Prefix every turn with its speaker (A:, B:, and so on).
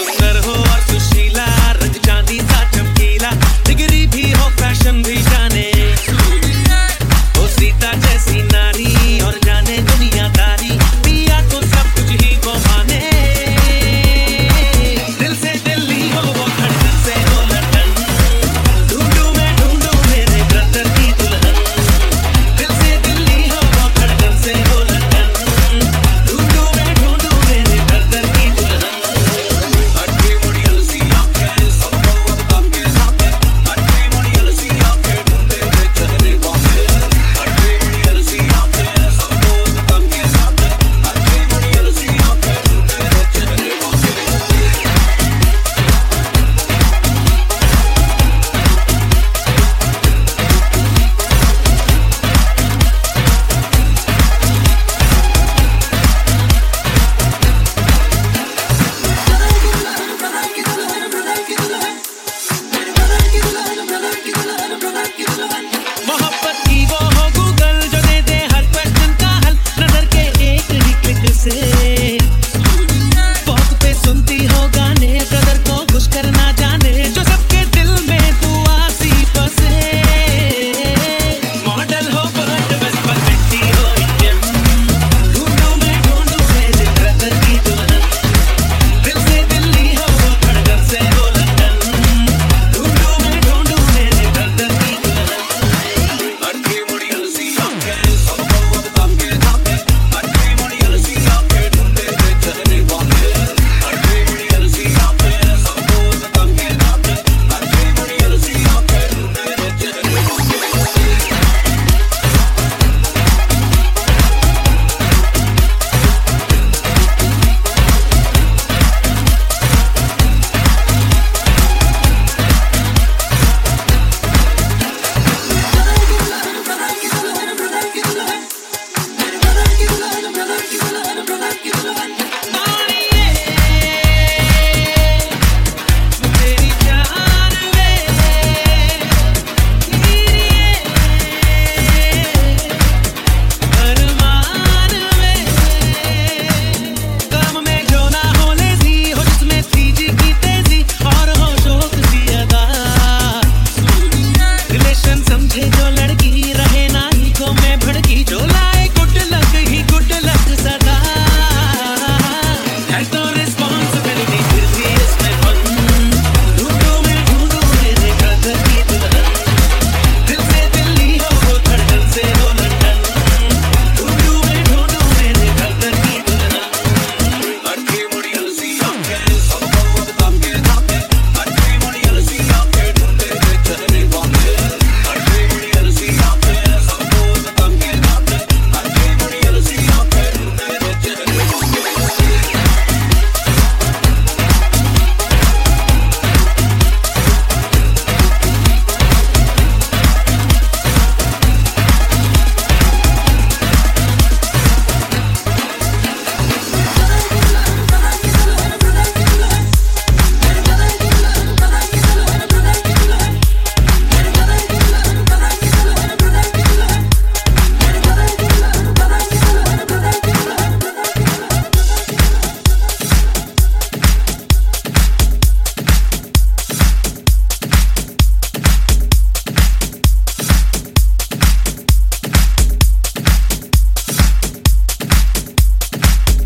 A: Let it see.